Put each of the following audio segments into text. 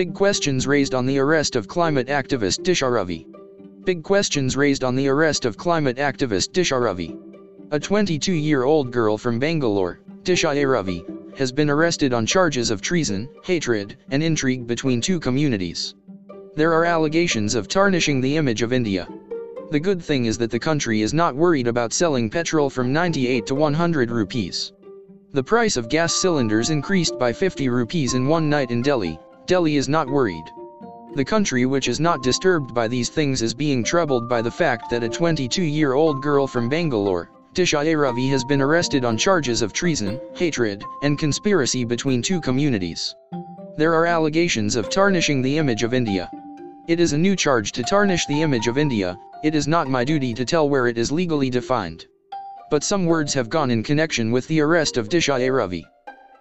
Big questions raised on the arrest of climate activist Disha Ravi. Big questions raised on the arrest of climate activist Disha Ravi. A 22-year-old girl from Bangalore, Disha A. Ravi, has been arrested on charges of treason, hatred, and intrigue between two communities. There are allegations of tarnishing the image of India. The good thing is that the country is not worried about selling petrol from 98 to 100 rupees. The price of gas cylinders increased by 50 rupees in one night in Delhi. Delhi is not worried. The country which is not disturbed by these things is being troubled by the fact that a 22-year-old girl from Bangalore, Disha. Ravi has been arrested on charges of treason, hatred, and conspiracy between two communities. There are allegations of tarnishing the image of India. It is a new charge to tarnish the image of India, it is not my duty to tell where it is legally defined but some words have gone in connection with the arrest of Disha. Ravi.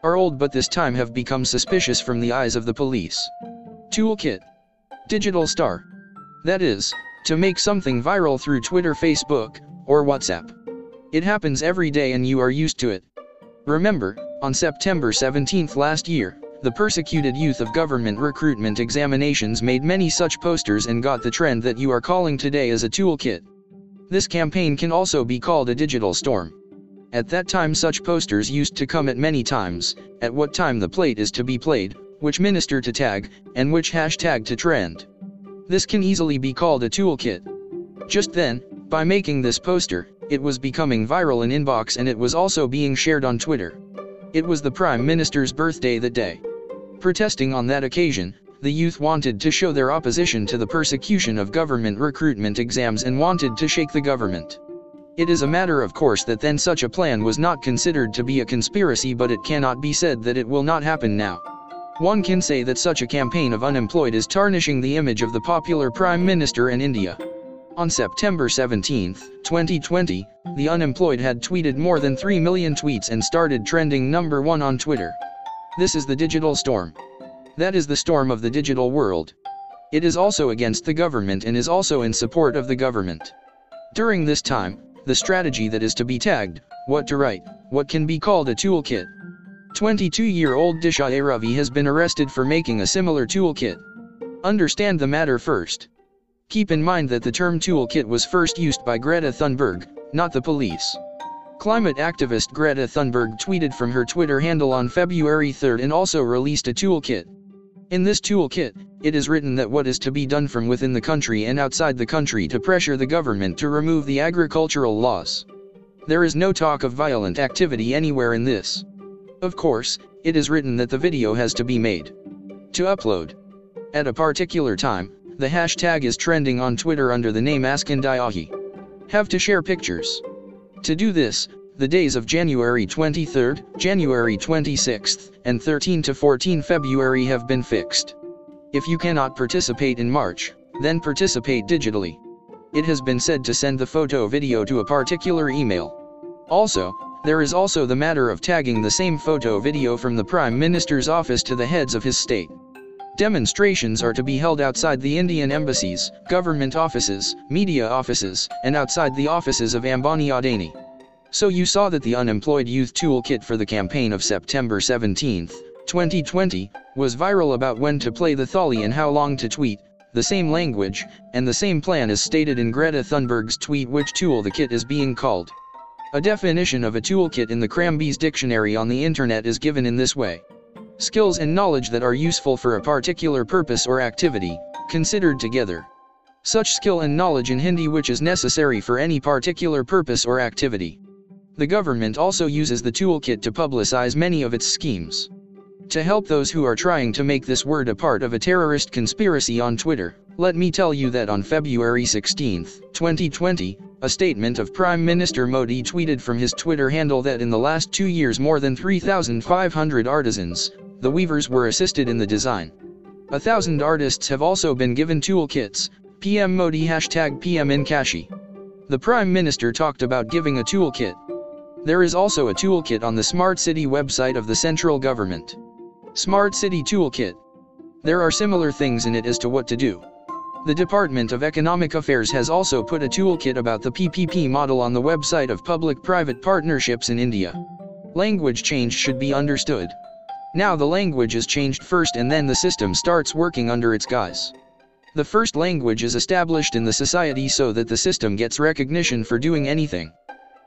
Are old but this time have become suspicious from the eyes of the police. Toolkit. Digital star. That is, to make something viral through Twitter Facebook, or WhatsApp. It happens every day and you are used to it. Remember, on September 17 last year, the persecuted youth of government recruitment examinations made many such posters and got the trend that you are calling today as a toolkit. This campaign can also be called a digital storm. At that time such posters used to come at many times, at what time the plate is to be played, which minister to tag, and which hashtag to trend. This can easily be called a toolkit. Just then, by making this poster, it was becoming viral in inbox and it was also being shared on Twitter. It was the Prime Minister's birthday that day. Protesting on that occasion, the youth wanted to show their opposition to the persecution of government recruitment exams and wanted to shake the government. It is a matter of course that then such a plan was not considered to be a conspiracy but it cannot be said that it will not happen now. One can say that such a campaign of unemployed is tarnishing the image of the popular Prime Minister in India. On September 17, 2020, the unemployed had tweeted more than 3 million tweets and started trending number one on Twitter. This is the digital storm. That is the storm of the digital world. It is also against the government and is also in support of the government. During this time, the strategy that is to be tagged, what to write, what can be called a toolkit. 22-year-old Disha. Ravi has been arrested for making a similar toolkit. Understand the matter first. Keep in mind that the term toolkit was first used by Greta Thunberg, not the police. Climate activist Greta Thunberg tweeted from her Twitter handle on February 3 and also released a toolkit. In this toolkit, it is written that what is to be done from within the country and outside the country to pressure the government to remove the agricultural laws. There is no talk of violent activity anywhere in this. Of course, it is written that the video has to be made. To upload. At a particular time, the hashtag is trending on Twitter under the name AskIndiaWhy. Have to share pictures. To do this, the days of January 23, January 26, and 13 to 14 February have been fixed. If you cannot participate in March, then participate digitally. It has been said to send the photo video to a particular email. Also, there is also the matter of tagging the same photo video from the Prime Minister's office to the heads of his state. Demonstrations are to be held outside the Indian embassies, government offices, media offices, and outside the offices of Ambani Adani. So you saw that the Unemployed Youth Toolkit for the campaign of September 17, 2020, was viral about when to play the thali and how long to tweet, the same language, and the same plan as stated in Greta Thunberg's tweet which tool the kit is being called. A definition of a toolkit in the Cranbes dictionary on the internet is given in this way. Skills and knowledge that are useful for a particular purpose or activity, considered together. Such skill and knowledge in Hindi which is necessary for any particular purpose or activity. The government also uses the toolkit to publicize many of its schemes. To help those who are trying to make this word a part of a terrorist conspiracy on Twitter, let me tell you that on February 16, 2020, a statement of Prime Minister Modi tweeted from his Twitter handle that in the last two years more than 3,500 artisans, the weavers were assisted in the design. A thousand artists have also been given toolkits, PM Modi hashtag PM in Kashi. The Prime Minister talked about giving a toolkit, there is also a toolkit on the Smart City website of the central government. Smart City Toolkit. There are similar things in it as to what to do. The Department of Economic Affairs has also put a toolkit about the PPP model on the website of public-private partnerships in India. Language change should be understood. Now the language is changed first and then the system starts working under its guise. The first language is established in the society so that the system gets recognition for doing anything.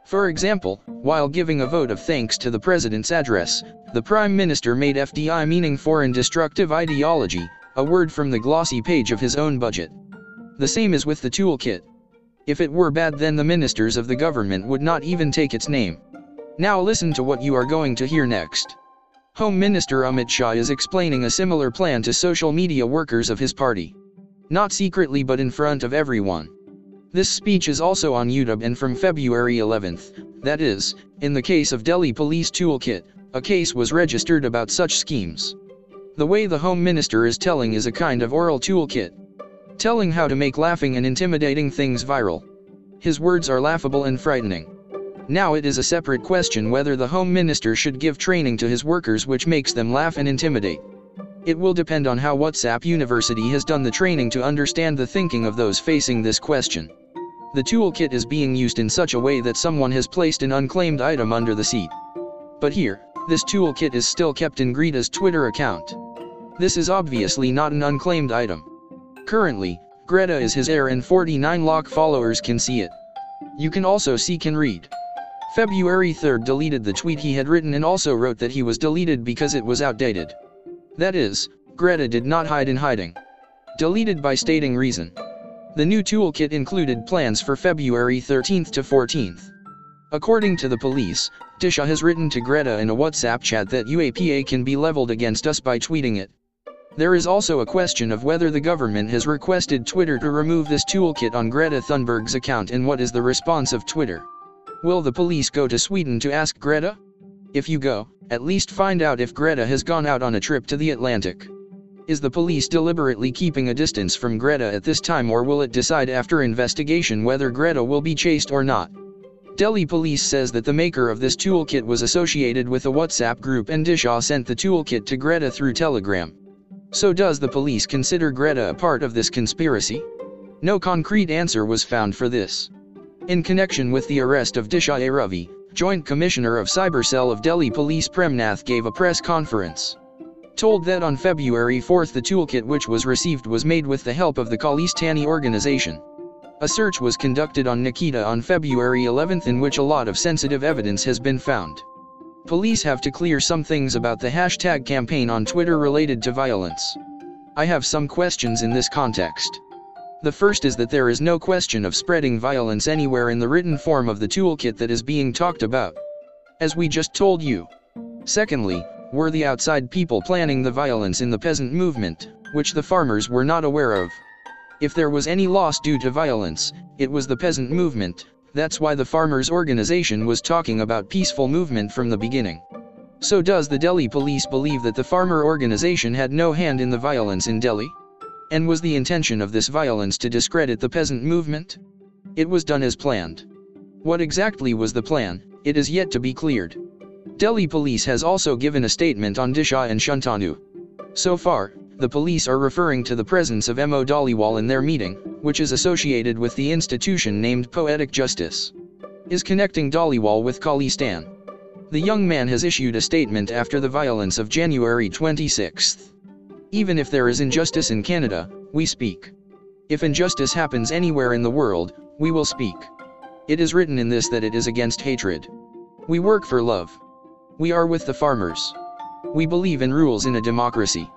For example, while giving a vote of thanks to the president's address, the prime minister made FDI meaning foreign destructive ideology, a word from the glossy page of his own budget. The same is with the toolkit. If it were bad then the ministers of the government would not even take its name. Now listen to what you are going to hear next. Home Minister Amit Shah is explaining a similar plan to social media workers of his party. Not secretly but in front of everyone. This speech is also on YouTube and from February 11th, that is, in the case of Delhi Police Toolkit, a case was registered about such schemes. The way the Home Minister is telling is a kind of oral toolkit. Telling how to make laughing and intimidating things viral. His words are laughable and frightening. Now it is a separate question whether the Home Minister should give training to his workers which makes them laugh and intimidate. It will depend on how WhatsApp University has done the training to understand the thinking of those facing this question. The toolkit is being used in such a way that someone has placed an unclaimed item under the seat. But here, this toolkit is still kept in Greta's Twitter account. This is obviously not an unclaimed item. Currently, Greta is his heir and 49 lock followers can see it. You can also see can read. February 3rd deleted the tweet he had written and also wrote that he was deleted because it was outdated. That is, Greta did not hide in hiding. Deleted by stating reason. The new toolkit included plans for February 13th to 14th. According to the police, Disha has written to Greta in a WhatsApp chat that UAPA can be leveled against us by tweeting it. There is also a question of whether the government has requested Twitter to remove this toolkit on Greta Thunberg's account and what is the response of Twitter. Will the police go to Sweden to ask Greta? If you go, at least find out if Greta has gone out on a trip to the Atlantic. Is the police deliberately keeping a distance from Greta at this time or will it decide after investigation whether Greta will be chased or not? Delhi police says that the maker of this toolkit was associated with a WhatsApp group and Disha sent the toolkit to Greta through Telegram. So does the police consider Greta a part of this conspiracy? No concrete answer was found for this. In connection with the arrest of Disha. Ravi, Joint Commissioner of Cyber Cell of Delhi Police Premnath gave a press conference told that on February 4 the toolkit which was received was made with the help of the Khalistani organization. A search was conducted on Nikita on February 11 in which a lot of sensitive evidence has been found. Police have to clear some things about the hashtag campaign on Twitter related to violence. I have some questions in this context. The first is that there is no question of spreading violence anywhere in the written form of the toolkit that is being talked about. As we just told you. Secondly, were the outside people planning the violence in the peasant movement, which the farmers were not aware of. If there was any loss due to violence, it was the peasant movement, that's why the farmers' organization was talking about peaceful movement from the beginning. So does the Delhi police believe that the farmer organization had no hand in the violence in Delhi? And was the intention of this violence to discredit the peasant movement? It was done as planned. What exactly was the plan, it is yet to be cleared. Delhi police has also given a statement on Disha and Shantanu. So far, the police are referring to the presence of M.O. Dhaliwal in their meeting, which is associated with the institution named Poetic Justice. Is connecting Dhaliwal with Khalistan. The young man has issued a statement after the violence of January 26. Even if there is injustice in Canada, we speak. If injustice happens anywhere in the world, we will speak. It is written in this that it is against hatred. We work for love. We are with the farmers. We believe in rules in a democracy.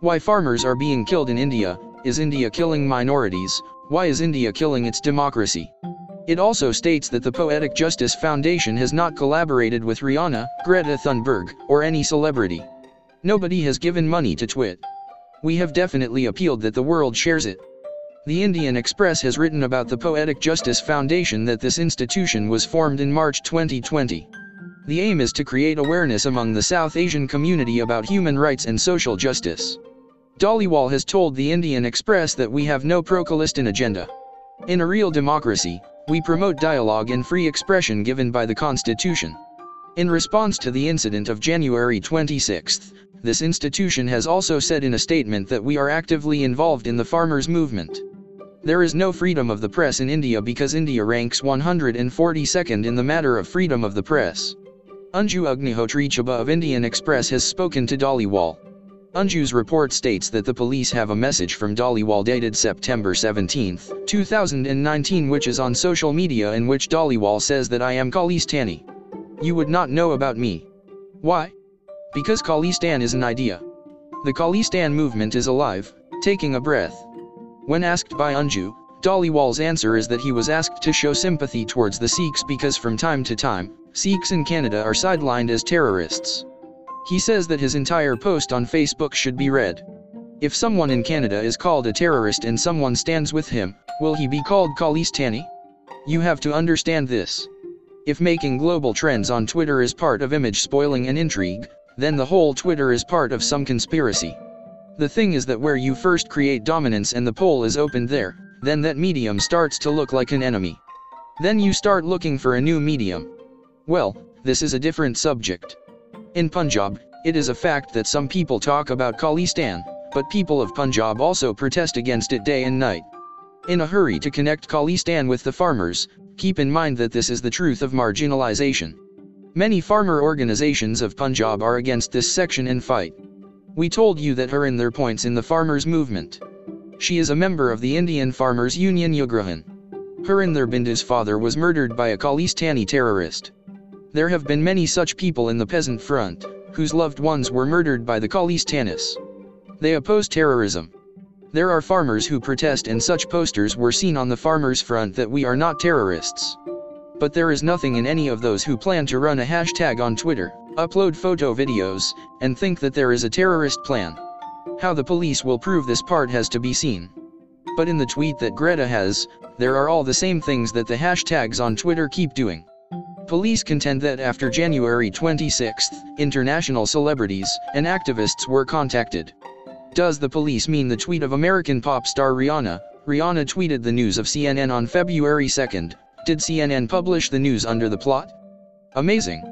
Why farmers are being killed in India, is India killing minorities, why is India killing its democracy? It also states that the Poetic Justice Foundation has not collaborated with Rihanna, Greta Thunberg, or any celebrity. Nobody has given money to Twit. We have definitely appealed that the world shares it. The Indian Express has written about the Poetic Justice Foundation that this institution was formed in March 2020. The aim is to create awareness among the South Asian community about human rights and social justice. Dhaliwal has told the Indian Express that we have no pro-Khalistan agenda. In a real democracy, we promote dialogue and free expression given by the Constitution. In response to the incident of January 26, this institution has also said in a statement that we are actively involved in the farmers' movement. There is no freedom of the press in India because India ranks 142nd in the matter of freedom of the press. Anju Agnihotri Chaba of Indian Express has spoken to Dhaliwal. Anju's report states that the police have a message from Dhaliwal dated September 17, 2019 which is on social media in which Dhaliwal says that I am Khalistani. You would not know about me. Why? Because Khalistan is an idea. The Khalistan movement is alive, taking a breath. When asked by Anju, Dhaliwal's answer is that he was asked to show sympathy towards the Sikhs because from time to time, Sikhs in Canada are sidelined as terrorists. He says that his entire post on Facebook should be read. If someone in Canada is called a terrorist and someone stands with him, will he be called Khalistani? You have to understand this. If making global trends on Twitter is part of image spoiling and intrigue, then the whole Twitter is part of some conspiracy. The thing is that where you first create dominance and the poll is opened there, then that medium starts to look like an enemy. Then you start looking for a new medium. Well, this is a different subject. In Punjab, it is a fact that some people talk about Khalistan, but people of Punjab also protest against it day and night. In a hurry to connect Khalistan with the farmers, keep in mind that this is the truth of marginalization. Many farmer organizations of Punjab are against this section and fight. We told you that her in their points in the farmers movement. She is a member of the Indian Farmers Union Ugrahan. Harinder Bindu's father was murdered by a Khalistani terrorist. There have been many such people in the peasant front, whose loved ones were murdered by the Khalistanis. They oppose terrorism. There are farmers who protest and such posters were seen on the farmers front that we are not terrorists. But there is nothing in any of those who plan to run a hashtag on Twitter, upload photo videos, and think that there is a terrorist plan. How the police will prove this part has to be seen. But in the tweet that Greta has, there are all the same things that the hashtags on Twitter keep doing. Police contend that after January 26, international celebrities and activists were contacted. Does the police mean the tweet of American pop star Rihanna? Rihanna tweeted the news of CNN on February 2nd, did CNN publish the news under the plot? Amazing.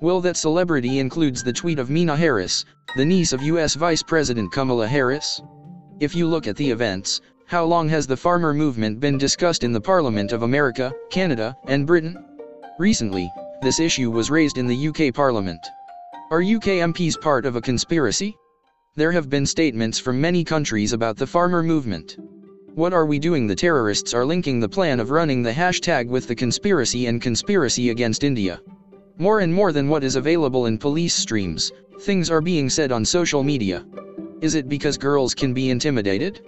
Will that celebrity includes the tweet of Meena Harris, the niece of US Vice President Kamala Harris? If you look at the events, how long has the farmer movement been discussed in the Parliament of America, Canada, and Britain? Recently, this issue was raised in the UK Parliament. Are UK MPs part of a conspiracy? There have been statements from many countries about the farmer movement. What are we doing? The terrorists are linking the plan of running the hashtag with the conspiracy and conspiracy against India. More and more than what is available in police streams, things are being said on social media. Is it because girls can be intimidated?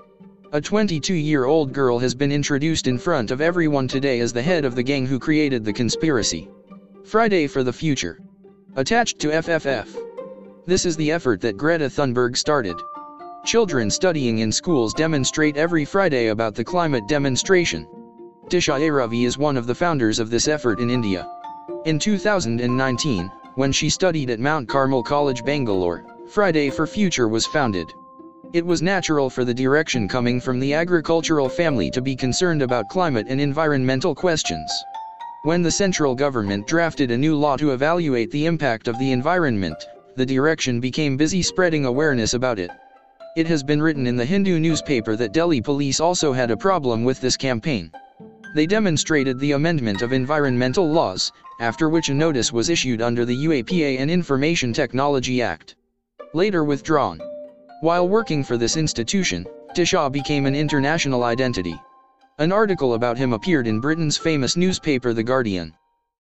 A 22-year-old girl has been introduced in front of everyone today as the head of the gang who created the conspiracy. Friday for the Future. Attached to FFF. This is the effort that Greta Thunberg started. Children studying in schools demonstrate every Friday about the climate demonstration. Disha. Ravi is one of the founders of this effort in India. In 2019, when she studied at Mount Carmel College Bangalore, Friday for Future was founded. It was natural for the direction coming from the agricultural family to be concerned about climate and environmental questions. When the central government drafted a new law to evaluate the impact of the environment, the direction became busy spreading awareness about it. It has been written in the Hindu newspaper that Delhi police also had a problem with this campaign. They demonstrated the amendment of environmental laws, after which a notice was issued under the UAPA and Information Technology Act. Later withdrawn. While working for this institution, Disha became an international identity. An article about him appeared in Britain's famous newspaper The Guardian.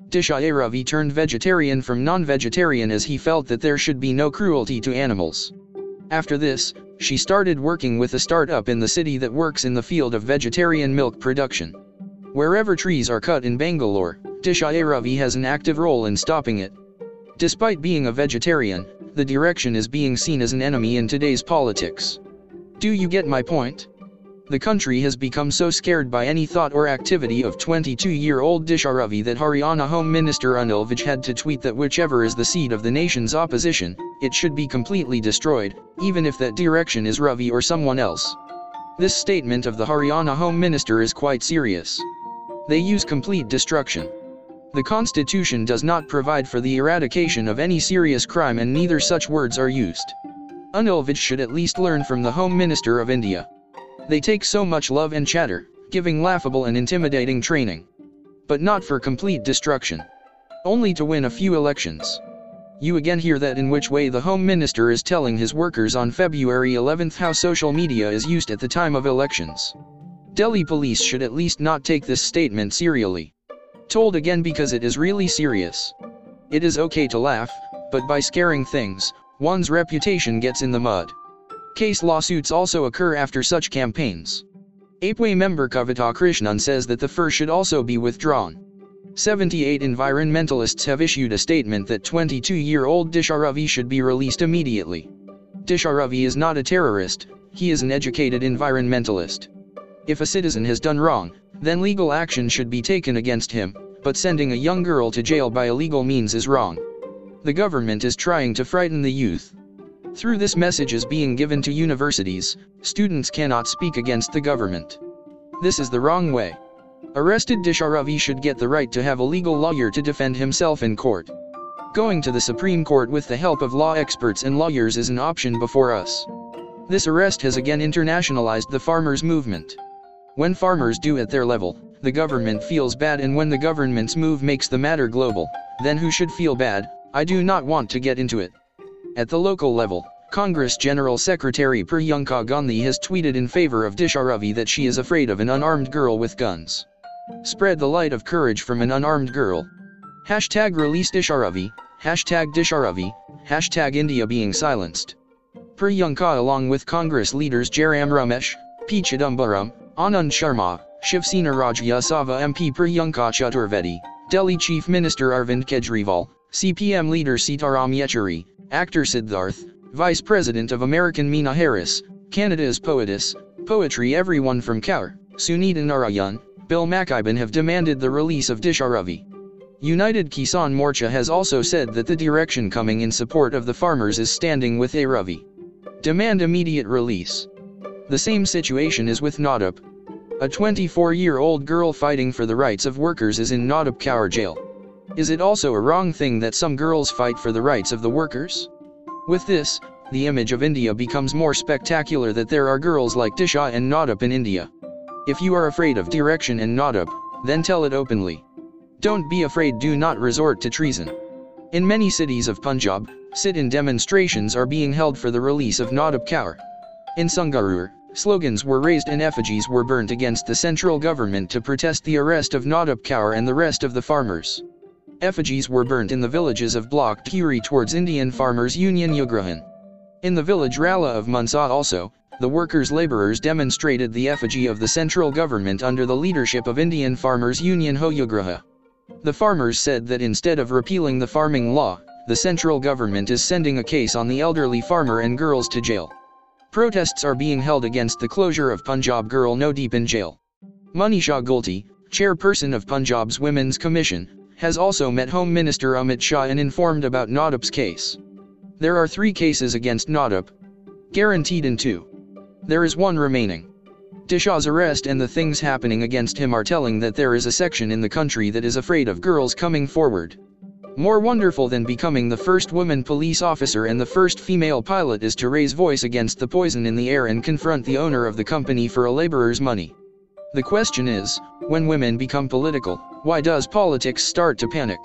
Disha Ravi turned vegetarian from non-vegetarian as he felt that there should be no cruelty to animals. After this, she started working with a startup in the city that works in the field of vegetarian milk production. Wherever trees are cut in Bangalore, Disha Ravi has an active role in stopping it. Despite being a vegetarian, the direction is being seen as an enemy in today's politics. Do you get my point? The country has become so scared by any thought or activity of 22-year-old Disha Ravi that Haryana Home Minister Anil Vij had to tweet that whichever is the seat of the nation's opposition, it should be completely destroyed, even if that direction is Ravi or someone else. This statement of the Haryana Home Minister is quite serious. They use complete destruction. The constitution does not provide for the eradication of any serious crime and neither such words are used. Anil Vij should at least learn from the Home Minister of India. They take so much love and chatter, giving laughable and intimidating training. But not for complete destruction. Only to win a few elections. You again hear that in which way the Home Minister is telling his workers on February 11 how social media is used at the time of elections. Delhi police should at least not take this statement seriously. Told again because it is really serious. It is okay to laugh, but by scaring things, one's reputation gets in the mud. Case lawsuits also occur after such campaigns. AIPWA member Kavita Krishnan says that the fur should also be withdrawn. 78 environmentalists have issued a statement that 22-year-old Disha Ravi should be released immediately. Disha Ravi is not a terrorist, he is an educated environmentalist. If a citizen has done wrong, then legal action should be taken against him, but sending a young girl to jail by illegal means is wrong. The government is trying to frighten the youth. Through this message is being given to universities, students cannot speak against the government. This is the wrong way. Arrested Disharavi should get the right to have a legal lawyer to defend himself in court. Going to the Supreme Court with the help of law experts and lawyers is an option before us. This arrest has again internationalized the farmers' movement. When farmers do at their level, the government feels bad and when the government's move makes the matter global, then who should feel bad, I do not want to get into it. At the local level, Congress General Secretary Priyanka Gandhi has tweeted in favor of Disharavi that she is afraid of an unarmed girl with guns. Spread the light of courage from an unarmed girl. Hashtag release Disha Ravi, hashtag Disha Ravi, hashtag India being silenced. Priyanka along with Congress leaders Jairam Ramesh, P. Chidambaram, Anand Sharma, Shivsena Rajya Sabha MP Priyanka Chaturvedi, Delhi Chief Minister Arvind Kejriwal, CPM leader Sitaram Yechury, actor Siddharth, Vice President of American Meena Harris, Canada's poetess, poetry everyone from Kaur, Sunita Narain, Bill McKibben have demanded the release of Disha Ravi. United Kisan Morcha has also said that the direction coming in support of the farmers is standing with A. Ravi. Demand immediate release. The same situation is with Nodeep. A 24-year-old girl fighting for the rights of workers is in Nodeep Kaur jail. Is it also a wrong thing that some girls fight for the rights of the workers? With this, the image of India becomes more spectacular that there are girls like Disha and Nodeep in India. If you are afraid of direction and Nodeep, then tell it openly. Don't be afraid do not resort to treason. In many cities of Punjab, sit-in demonstrations are being held for the release of Nodeep Kaur. In Sangrur, slogans were raised and effigies were burnt against the central government to protest the arrest of Nodeep Kaur and the rest of the farmers. Effigies were burnt in the villages of Block Kuri towards Indian Farmers Union Ugrahan. In the village Rala of Mansa also, the workers' laborers demonstrated the effigy of the central government under the leadership of Indian Farmers Union Hoyugraha. The farmers said that instead of repealing the farming law, the central government is sending a case on the elderly farmer and girls to jail. Protests are being held against the closure of Punjab Girl Nodeep in jail. Manisha Gulati, chairperson of Punjab's Women's Commission, has also met Home Minister Amit Shah and informed about Nodeep's case. There are three cases against Nodeep, guaranteed in two. There is one remaining. Disha's arrest and the things happening against him are telling that there is a section in the country that is afraid of girls coming forward. More wonderful than becoming the first woman police officer and the first female pilot is to raise voice against the poison in the air and confront the owner of the company for a laborer's money. The question is, when women become political, why does politics start to panic?